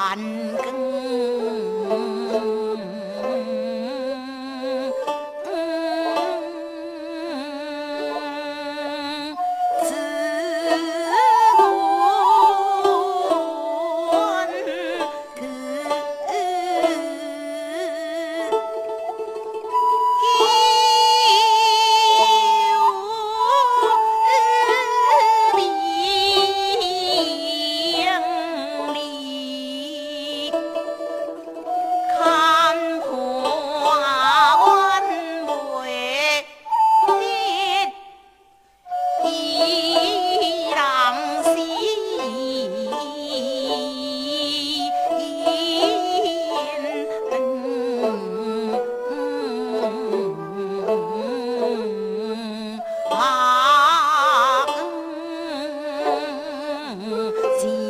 าน 「し